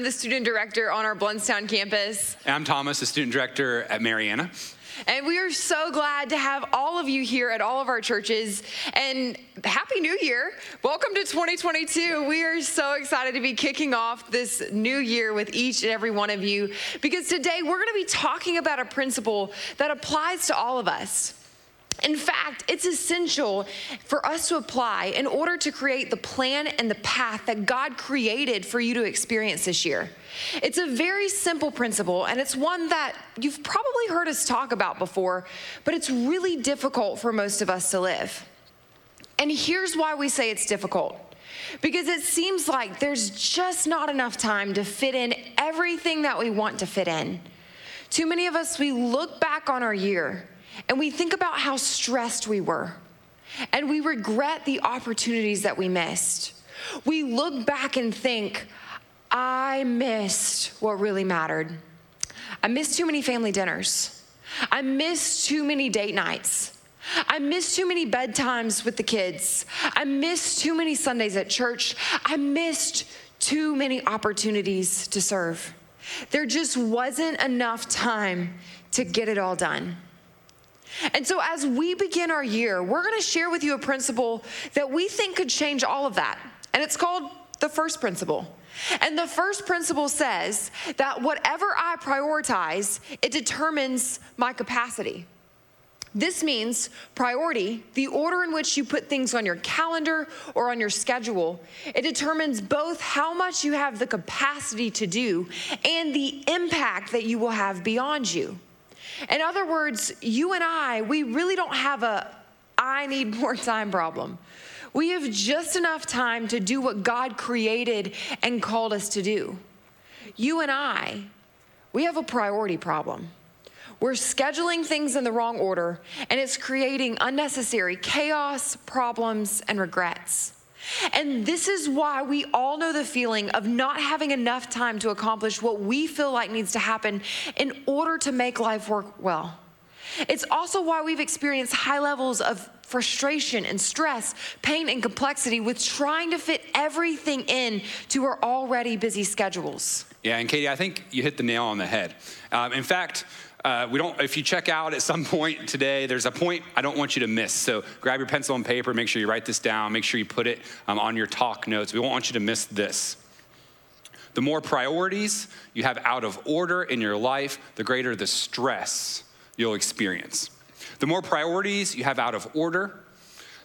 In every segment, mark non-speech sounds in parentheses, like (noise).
I'm the student director on our Blountstown campus. And I'm Thomas, the student director at Marianna. And we are so glad to have all of you here at all of our churches. And Happy New Year. Welcome to 2022. We are so excited to be kicking off this new year with each and every one of you because today we're going to be talking about a principle that applies to all of us. In fact, it's essential for us to apply in order to create the plan and the path that God created for you to experience this year. It's a very simple principle, and it's one that you've probably heard us talk about before, but it's really difficult for most of us to live. And here's why we say it's difficult. Because it seems like there's just not enough time to fit in everything that we want to fit in. Too many of us, we look back on our year and we think about how stressed we were, and we regret the opportunities that we missed. We look back and think, I missed what really mattered. I missed too many family dinners. I missed too many date nights. I missed too many bedtimes with the kids. I missed too many Sundays at church. I missed too many opportunities to serve. There just wasn't enough time to get it all done. And so, as we begin our year, we're going to share with you a principle that we think could change all of that. And it's called the first principle. And the first principle says that whatever I prioritize, it determines my capacity. This means priority, the order in which you put things on your calendar or on your schedule. It determines both how much you have the capacity to do and the impact that you will have beyond you. In other words, you and I, we really don't have a I need more time problem. We have just enough time to do what God created and called us to do. You and I, we have a priority problem. We're scheduling things in the wrong order, and it's creating unnecessary chaos, problems, and regrets. And this is why we all know the feeling of not having enough time to accomplish what we feel like needs to happen in order to make life work well. It's also why we've experienced high levels of frustration and stress, pain and complexity with trying to fit everything in to our already busy schedules. Yeah, and Katie, I think you hit the nail on the head. Um, in fact, uh, we don't, if you check out at some (laughs) point today, there's a point I don't want you to miss. So grab your pencil and paper, make sure you write this down, make sure you put it um, on your talk notes. We won't want you to miss this. The more priorities you have out of order in your life, the greater the stress you'll experience. The more priorities you have out of order,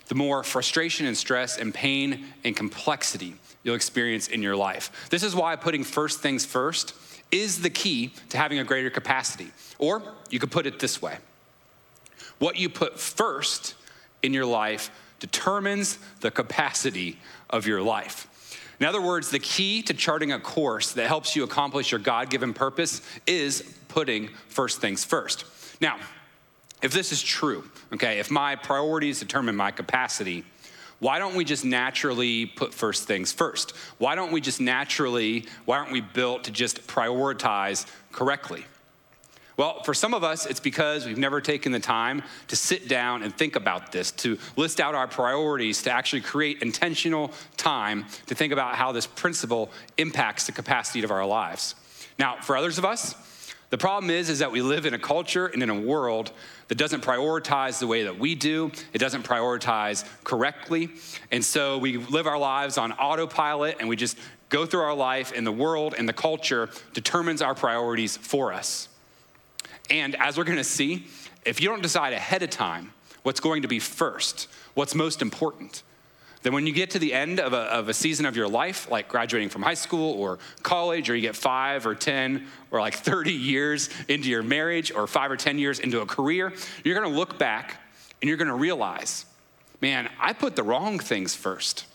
the more frustration and stress and pain and complexity you'll experience in your life. This is why putting first things first is the key to having a greater capacity. Or you could put it this way what you put first in your life determines the capacity of your life. In other words, the key to charting a course that helps you accomplish your God given purpose is putting first things first. Now, if this is true, okay, if my priorities determine my capacity, why don't we just naturally put first things first? Why don't we just naturally, why aren't we built to just prioritize correctly? Well, for some of us, it's because we've never taken the time to sit down and think about this, to list out our priorities, to actually create intentional time to think about how this principle impacts the capacity of our lives. Now, for others of us, the problem is, is that we live in a culture and in a world that doesn't prioritize the way that we do. It doesn't prioritize correctly. And so we live our lives on autopilot and we just go through our life, and the world and the culture determines our priorities for us. And as we're gonna see, if you don't decide ahead of time what's going to be first, what's most important, then when you get to the end of a, of a season of your life, like graduating from high school or college, or you get five or 10 or like 30 years into your marriage or five or 10 years into a career, you're gonna look back and you're gonna realize, man, I put the wrong things first.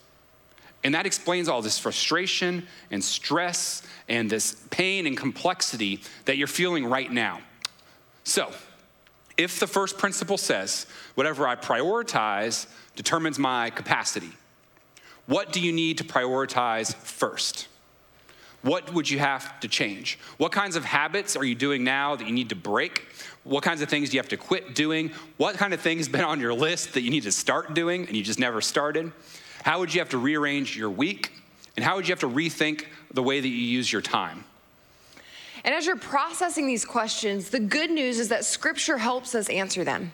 And that explains all this frustration and stress and this pain and complexity that you're feeling right now. So, if the first principle says, whatever I prioritize determines my capacity, what do you need to prioritize first? What would you have to change? What kinds of habits are you doing now that you need to break? What kinds of things do you have to quit doing? What kind of things (laughs) been on your list that you need to start doing and you just never started? How would you have to rearrange your week? And how would you have to rethink the way that you use your time? And as you're processing these questions, the good news is that scripture helps us answer them.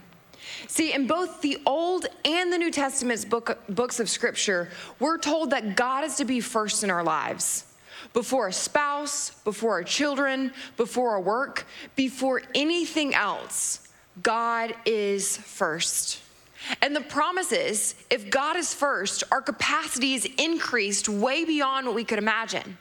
See, in both the Old and the New Testament's book, books of scripture, we're told that God is to be first in our lives. Before a spouse, before our children, before our work, before anything else, God is first. And the promise is if God is first, our capacity is increased way beyond what we could imagine.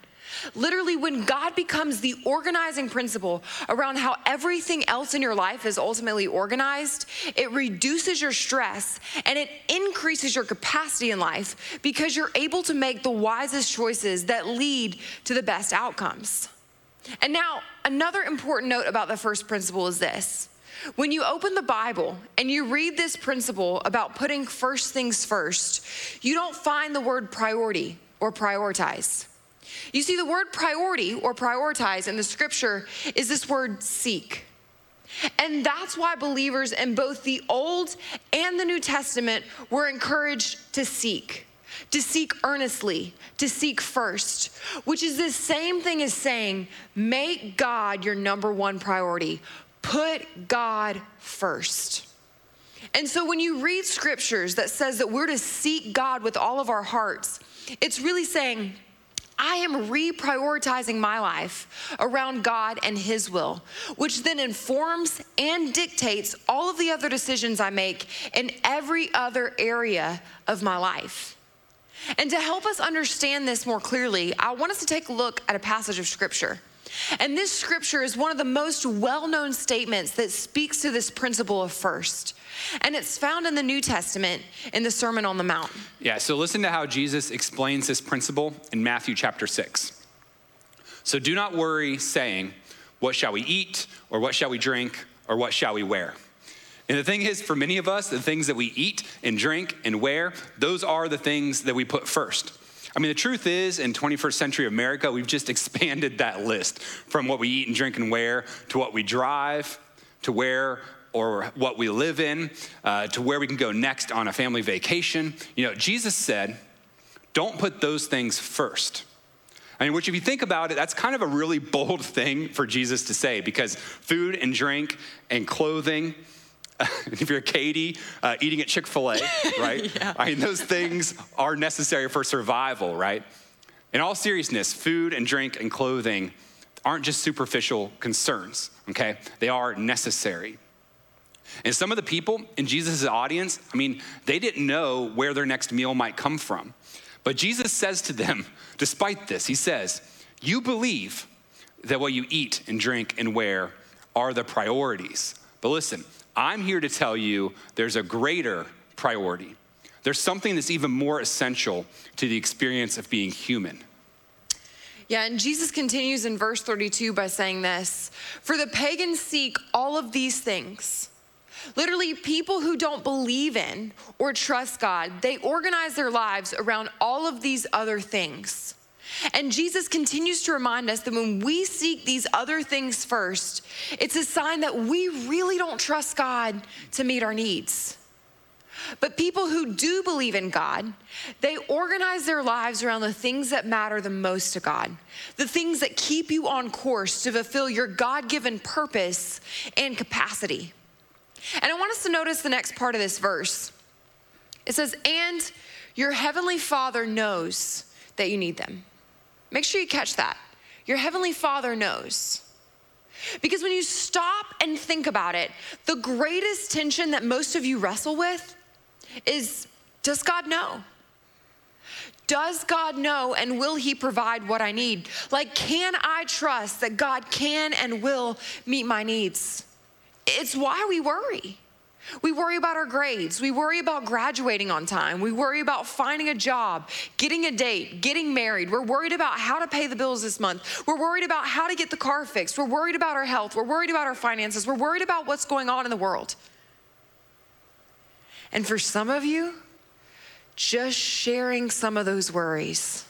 Literally, when God becomes the organizing principle around how everything else in your life is ultimately organized, it reduces your stress and it increases your capacity in life because you're able to make the wisest choices that lead to the best outcomes. And now, another important note about the first principle is this. When you open the Bible and you read this principle about putting first things first, you don't find the word priority or prioritize. You see, the word priority or prioritize in the scripture is this word seek. And that's why believers in both the Old and the New Testament were encouraged to seek, to seek earnestly, to seek first, which is the same thing as saying, make God your number one priority. Put God first. And so when you read scriptures that says that we're to seek God with all of our hearts, it's really saying, I am reprioritizing my life around God and His will, which then informs and dictates all of the other decisions I make in every other area of my life. And to help us understand this more clearly, I want us to take a look at a passage of Scripture. And this scripture is one of the most well known statements that speaks to this principle of first. And it's found in the New Testament in the Sermon on the Mount. Yeah, so listen to how Jesus explains this principle in Matthew chapter 6. So do not worry, saying, What shall we eat, or what shall we drink, or what shall we wear? And the thing is, for many of us, the things that we eat and drink and wear, those are the things that we put first. I mean, the truth is, in 21st century America, we've just (laughs) expanded that list from what we eat and drink and wear to what we drive, to where or what we live in, uh, to where we can go next on a family vacation. You know, Jesus said, don't put those things first. I mean, which, if you think about it, that's kind of a really (laughs) bold thing for Jesus to say because food and drink and clothing, (laughs) if you're a Katie, uh, eating at Chick fil A, (laughs) right? yeah. I mean, those things are necessary for survival, right? In all seriousness, food and drink and clothing aren't just superficial concerns, okay? They are necessary. And some of the people in Jesus' audience, I mean, they didn't know where their next meal might come from. But Jesus says to them, despite this, He says, You believe that what you eat and drink and wear are the priorities. But listen, I'm here to tell you there's a greater priority. There's something that's even more essential to the experience of being human. Yeah, and Jesus continues in verse 32 by saying this For the pagans seek all of these things Literally, people who don't believe in or trust God, they organize their lives around all of these other things. And Jesus continues to remind us that when we seek these other things first, it's a sign that we really don't trust God to meet our needs. But people who do believe in God, they organize their lives around the things that matter the most to God, the things that keep you on course to fulfill your God given purpose and capacity. And I want us to notice the next part of this verse. It says, And your heavenly Father knows that you need them. Make sure you catch that. Your heavenly Father knows. Because when you stop and think about it, the greatest tension that most of you wrestle with is does God know? Does God know and will He provide what I need? Like, can I trust that God can and will meet my needs? It's why we worry. We worry about our grades. We worry about graduating on time. We worry about finding a job, getting a date, getting married. We're worried about how to pay the bills this month. We're worried about how to get the car fixed. We're worried about our health. We're worried about our finances. We're worried about what's going on in the world. And for some of you, just sharing some of those worries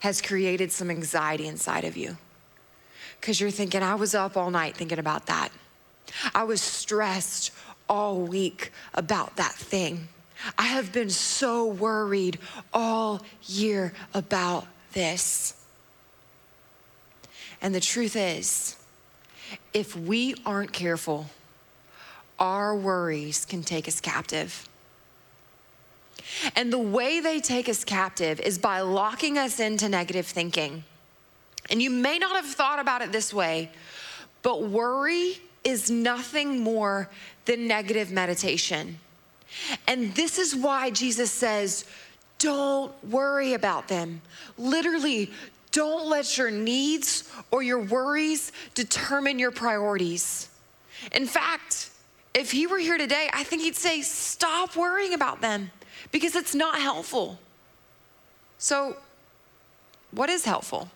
has created some anxiety inside of you because you're thinking, I was up all night thinking about that. I was stressed all week about that thing. I have been so worried all year about this. And the truth is, if we aren't careful, our worries can take us captive. And the way they take us captive is by locking us into negative thinking. And you may not have thought about it this way, but worry is nothing more than negative meditation. And this is why Jesus says, don't worry about them. Literally, don't let your needs or your worries determine your priorities. In fact, if he were here today, I think he'd say, stop worrying about them because it's not helpful. So, what is helpful?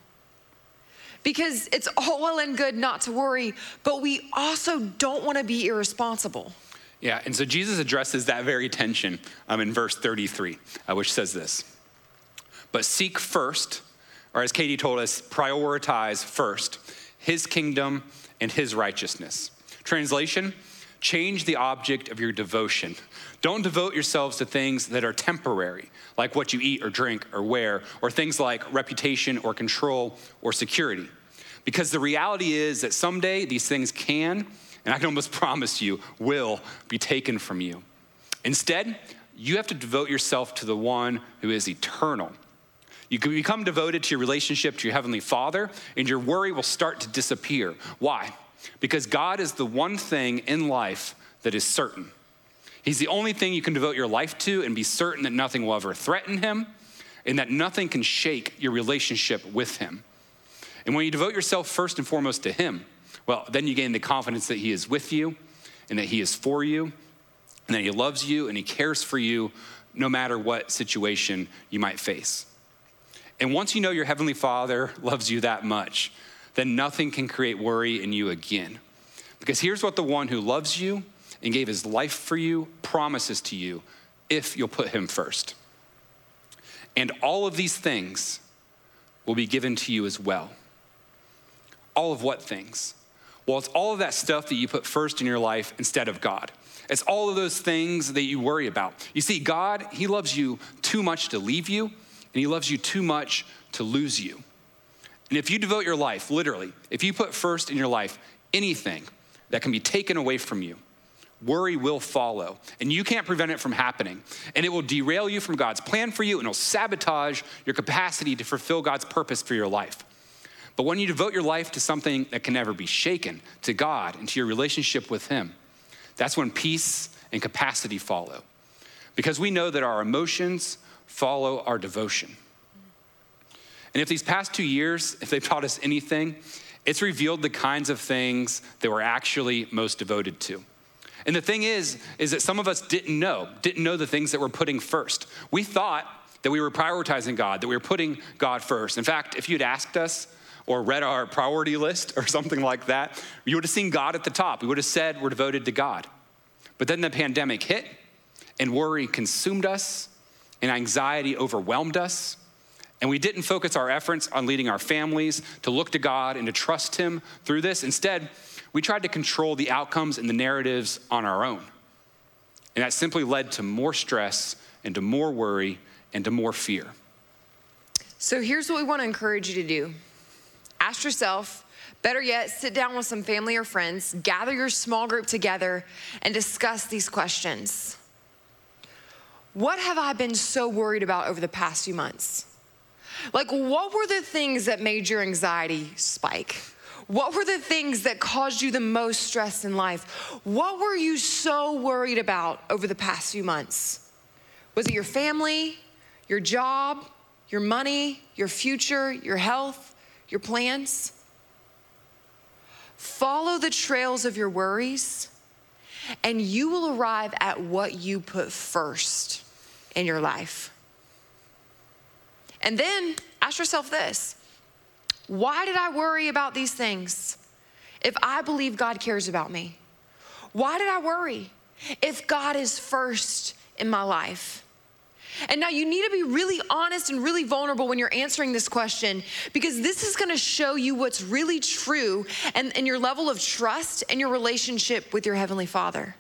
Because it's all well and good not to worry, but we also don't want to be irresponsible. Yeah, and so Jesus addresses that very tension um, in verse 33, uh, which says this But seek first, or as Katie told us, prioritize first his kingdom and his righteousness. Translation change the object of your devotion. Don't devote yourselves to things that are temporary, like what you eat or drink or wear, or things like reputation or control or security. Because the reality is that someday these things can and I can almost (laughs) promise you, will be taken from you. Instead, you have to devote yourself to the one who is eternal. You can become devoted to your relationship to your Heavenly Father, and your worry will start to disappear. Why? Because God is the one thing in life that is certain. He's the only thing you can devote your life to and be certain that nothing will ever threaten Him and that nothing can shake your relationship with Him. And when you devote yourself first and foremost to Him, well, then you gain the confidence that He is with you and that He is for you and that He loves you and He cares for you no matter what situation you might face. And once you know your Heavenly Father loves you that much, then nothing can create worry in you again. Because here's what the one who loves you and gave his life for you promises to you if you'll put him first. And all of these things will be given to you as well. All of what things? Well, it's all of that stuff that you put first in your life instead of God. It's all of those things that you worry about. You see, God, He loves you too much to leave you, and He loves you too much to lose you. And if you devote your life, literally, if you put first in your life anything that can be taken away from you, worry will follow. And you can't prevent it from happening. And it will derail you from God's plan for you, and it'll sabotage your capacity to fulfill God's purpose for your life. But when you devote your life to something that can never be shaken, to God and to your relationship with Him, that's when peace and capacity follow. Because we know that our emotions follow our devotion. And if these past two years, if they've taught us anything, it's revealed the kinds of things that we're actually most devoted to. And the thing is, is that some of us didn't know, didn't know the things that we're putting first. We thought that we were prioritizing God, that we were putting God first. In fact, if you'd asked us, or read our priority list or (laughs) something like that, you would have seen God at the top. We would have said we're devoted to God. But then the pandemic hit, and worry consumed us, and anxiety overwhelmed us. And we didn't focus our efforts on leading our families to look to God and to trust Him through this. Instead, we tried to control the outcomes and the narratives on our own. And that simply led to more stress and to more worry and to more fear. So here's what we want to encourage you to do Ask yourself, better yet, sit down with some family or friends, gather your small group together, and discuss these questions. What have I been so worried about over the past few months? Like, what were the things that made your anxiety spike? What were the things that caused you the most stress in life? What were you so worried about over the past few months? Was it your family, your job, your money, your future, your health? your plans. Follow the trails of your worries, and you will arrive at what you put first in your life. And then ask yourself this why did I worry about these things if I believe God cares about me? Why did I worry if God is first in my life? And now you need to be really honest and really vulnerable when you're answering this question because this is gonna show you what's really true and, and your level of trust and your relationship with your Heavenly Father.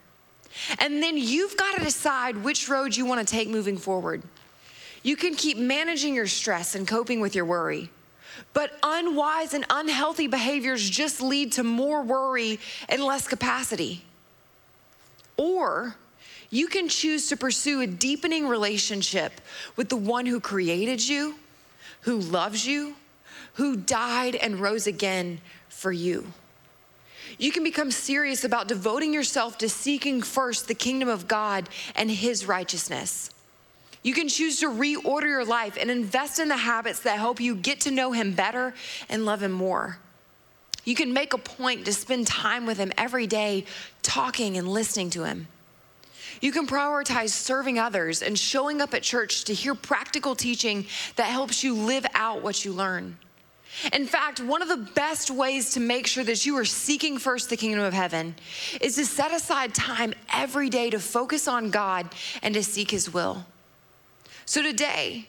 And then you've got to decide which road you wanna take moving forward. You can keep managing your stress and coping with your worry. But unwise and unhealthy behaviors just lead to more worry and less capacity. Or you can choose to pursue a deepening relationship with the one who created you, who loves you, who died and rose again for you. You can become serious about devoting yourself to seeking first the kingdom of God and his righteousness. You can choose to reorder your life and invest in the habits that help you get to know Him better and love Him more. You can make a point to spend time with Him every day, talking and listening to Him. You can prioritize serving others and showing up at church to hear practical teaching that helps you live out what you learn. In fact, one of the best ways to make sure that you are seeking first the kingdom of heaven is to set aside time every day to focus on God and to seek His will. So today,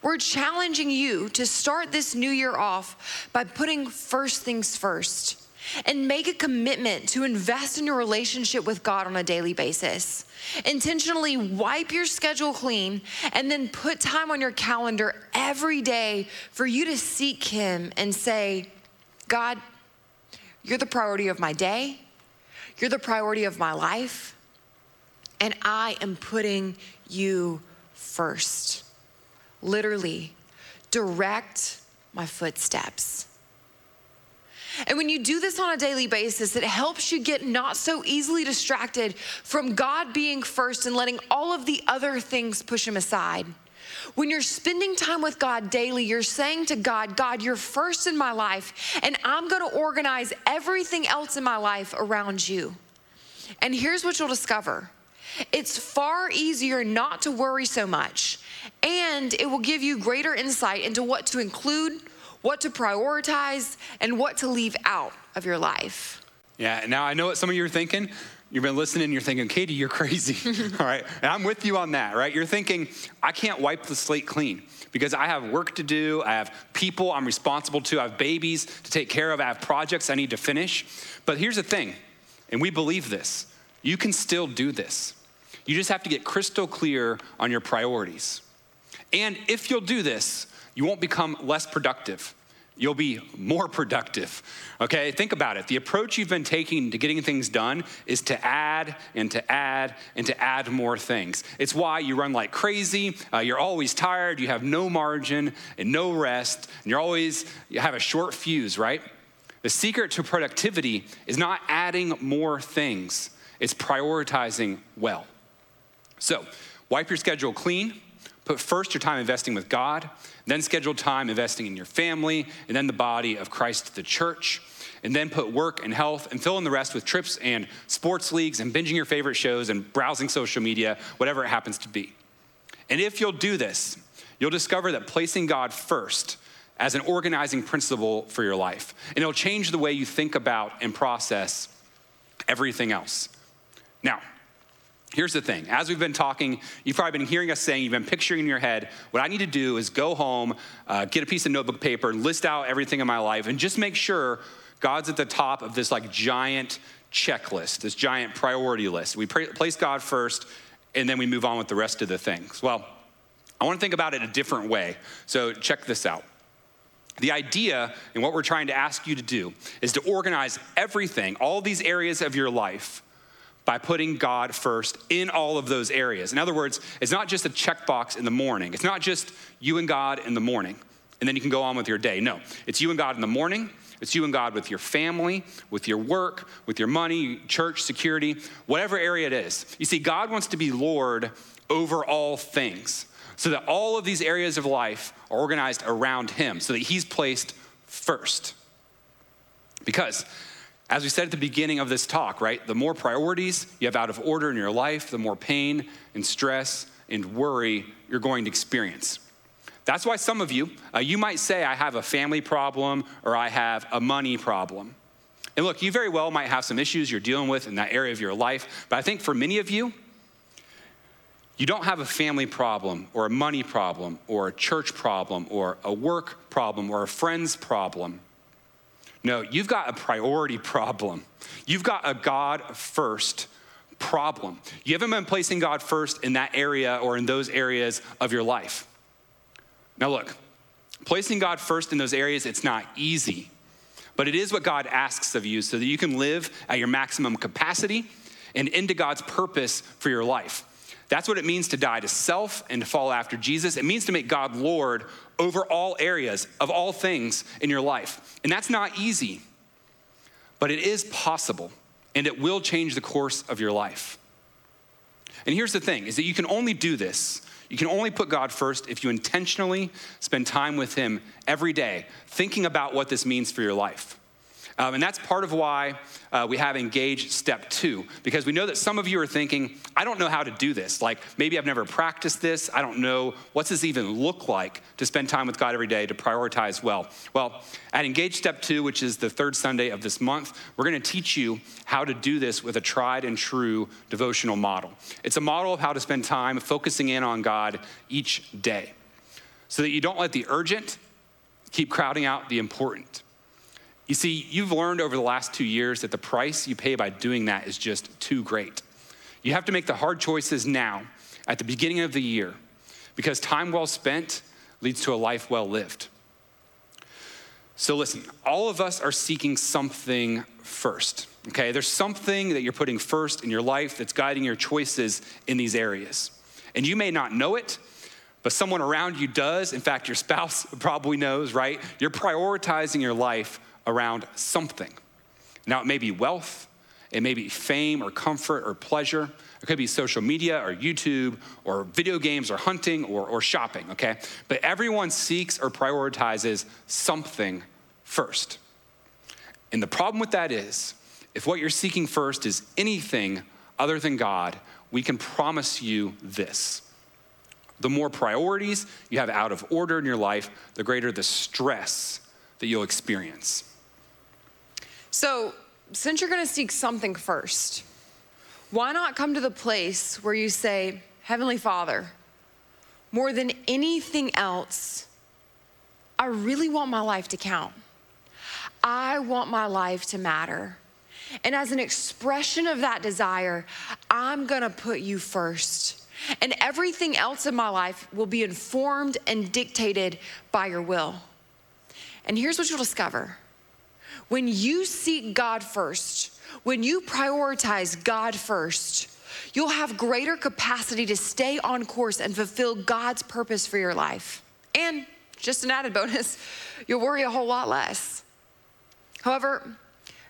we're challenging you to start this new year off by putting first things first and make a commitment to invest in your relationship with God on a daily basis. Intentionally wipe your schedule clean and then put time on your calendar every day for you to seek Him and say, God, you're the priority of my day, you're the priority of my life, and I am putting you first. Literally, direct my footsteps. And when you do this on a daily basis, it helps you get not so easily distracted from God being first and letting all of the other things push Him aside. When you're spending time with God daily, you're saying to God, God, you're first in my life, and I'm gonna organize everything else in my life around you. And here's what you'll discover it's far easier not to worry so much, and it will give you greater insight into what to include, what to prioritize, and what to leave out of your life. Yeah, now I know what some of you are thinking. You've been listening, you're thinking, Katie, you're crazy. (laughs) All right. And I'm with you on that, right? You're thinking, I can't wipe the slate clean because I have work to do. I have people I'm responsible to. I have babies to take care of. I have projects I need to finish. But here's the thing, and we believe this you can still do this. You just have to get crystal clear on your priorities. And if you'll do this, you won't become less productive. You'll be more productive. Okay, think about it. The approach you've been taking to getting things done is to add and to add and to add more things. It's why you run like crazy. Uh, you're always tired. You have no margin and no rest. And you're always, you have a short fuse, right? The secret to productivity is not adding more things, it's prioritizing well. So, wipe your schedule clean. Put first your time investing with God, then schedule time investing in your family, and then the body of Christ, the church. And then put work and health and fill in the rest with trips and sports leagues and binging your favorite shows and browsing social media, whatever it happens to be. And if you'll do this, you'll discover that placing God first as an organizing principle for your life, and it'll change the way you think about and process everything else. Now, Here's the thing as we've been talking, you've probably been hearing us saying, you've been picturing in your head, what I need to do is go home, uh, get a piece of notebook paper, list out everything in my life, and just make sure God's at the top of this like giant checklist, this giant priority list. We place God first, and then we move on with the rest of the things. Well, I want to think about it a different way. So check this out. The idea and what we're trying to ask you to do is to organize everything, all these areas of your life by putting God first in all of those areas. In other words, it's not just a checkbox in the morning, it's not just you and God in the morning, and then you can go on with your day. No, it's you and God in the morning. It's you and God with your family, with your work, with your money, church, security, whatever area it is. You see, God wants to be Lord over all things so that all of these areas of life are organized around Him, so that He's placed first. Because as we said at the beginning of this talk, right, the more priorities you have out of order in your life, the more pain and stress and worry you're going to experience. That's why some of you, uh, you might say, I have a family problem or I have a money problem. And look, you very well might have some issues you're dealing with in that area of your life, but I think for many of you, you don't have a family problem or a money problem or a church problem or a work problem or a friend's problem. No, you've got a priority problem. You've got a God first problem. You haven't been placing God first in that area or in those areas of your life. Now, look, placing God first in those areas, it's not easy, but it is what God asks of you so that you can live at your maximum capacity and into God's purpose for your life. That's what it means to die to self and to follow after Jesus. It means to make God Lord over all areas of all things in your life. And that's not easy, but it is possible and it will change the course of your life. And here's the thing is that you can only do this. You can only put God first if you intentionally spend time with Him every day, thinking about what this means for your life. Um, and that's part of why uh, we have Engage Step Two, because we know that some of you are thinking, I don't know how to do this. Like maybe I've never practiced this. I don't know what's this even look like to spend time with God every day to prioritize well. Well, at Engage Step Two, which is the third Sunday of this month, we're going to teach you how to do this with a tried and true devotional model. It's a model of how to spend time focusing in on God each day so that you don't let the urgent keep crowding out the important. You see, you've learned over the last two years that the price you pay by doing that is just too great. You have to make the hard choices now, at the beginning of the year, because time well spent leads to a life well lived. So, listen, all of us are seeking something first, okay? There's something that you're putting first in your life that's guiding your choices in these areas. And you may not know it, but someone around you does. In fact, your spouse (laughs) probably knows, right? You're prioritizing your life around something. Now, it may be wealth, it may be fame or comfort or pleasure. It could be social media or YouTube or video games or hunting or, or shopping, okay? But everyone seeks or prioritizes something first. And the problem with that is, if what you're seeking first is anything other than God, we can promise you this. The more priorities you have out of order in your life, the greater the stress that you'll experience. So, since you're going to seek something first, why not come to the place where you say, Heavenly Father, more than anything else, I really want my life to count. I want my life to matter. And as an expression of that desire, I'm gonna put you first. And everything else in my life will be informed and dictated by your will. And here's what you'll discover when you seek God first, when you prioritize God first, you'll have greater capacity to stay on course and fulfill God's purpose for your life. And just an added bonus, (laughs) you'll worry a whole lot less. However,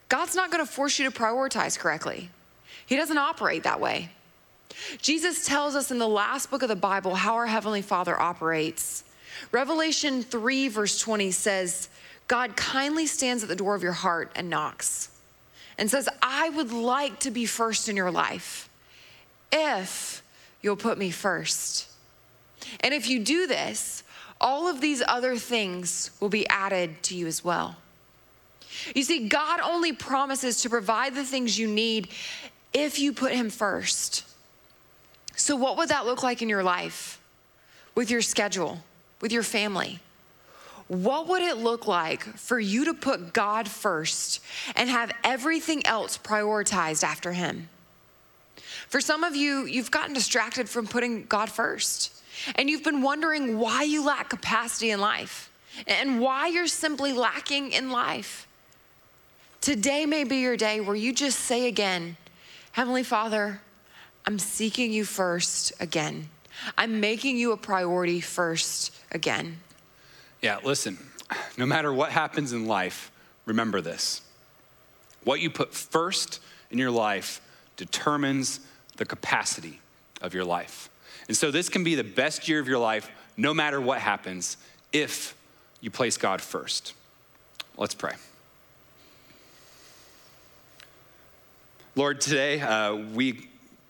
God's not going to force you to prioritize correctly. He doesn't operate that way. Jesus tells us in the last book of the Bible how our Heavenly Father operates. Revelation 3, verse 20 says, God kindly stands at the door of your heart and knocks and says, I would like to be first in your life if you'll put me first. And if you do this, all of these other things will be added to you as well. You see, God only promises to provide the things you need if you put Him first. So, what would that look like in your life, with your schedule, with your family? What would it look like for you to put God first and have everything else prioritized after Him? For some of you, you've gotten distracted from putting God first, and you've been wondering why you lack capacity in life and why you're simply lacking in life. Today may be your day where you just say again, Heavenly Father, I'm seeking you first again. I'm making you a priority first again. Yeah, listen, no matter what happens in life, remember this. What you put first in your life determines the capacity of your life. And so this can be the best year of your life, no matter what happens, if you place God first. Let's pray. Lord, today uh, we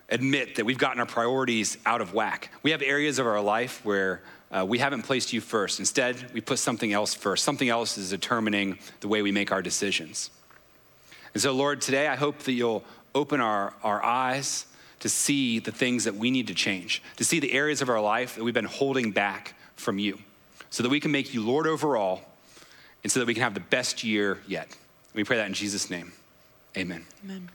admit that we've gotten our priorities out of whack. We have areas of our life where uh, we haven't placed you first. Instead, we put something else first. Something else is determining the way we make our decisions. And so, Lord, today I hope that you'll open our, our eyes to see the things that we need to change, to see the areas of our life that we've been holding back from you, so that we can make you Lord over all, and so that we can have the best year yet. We pray that in Jesus' name. Amen. Amen.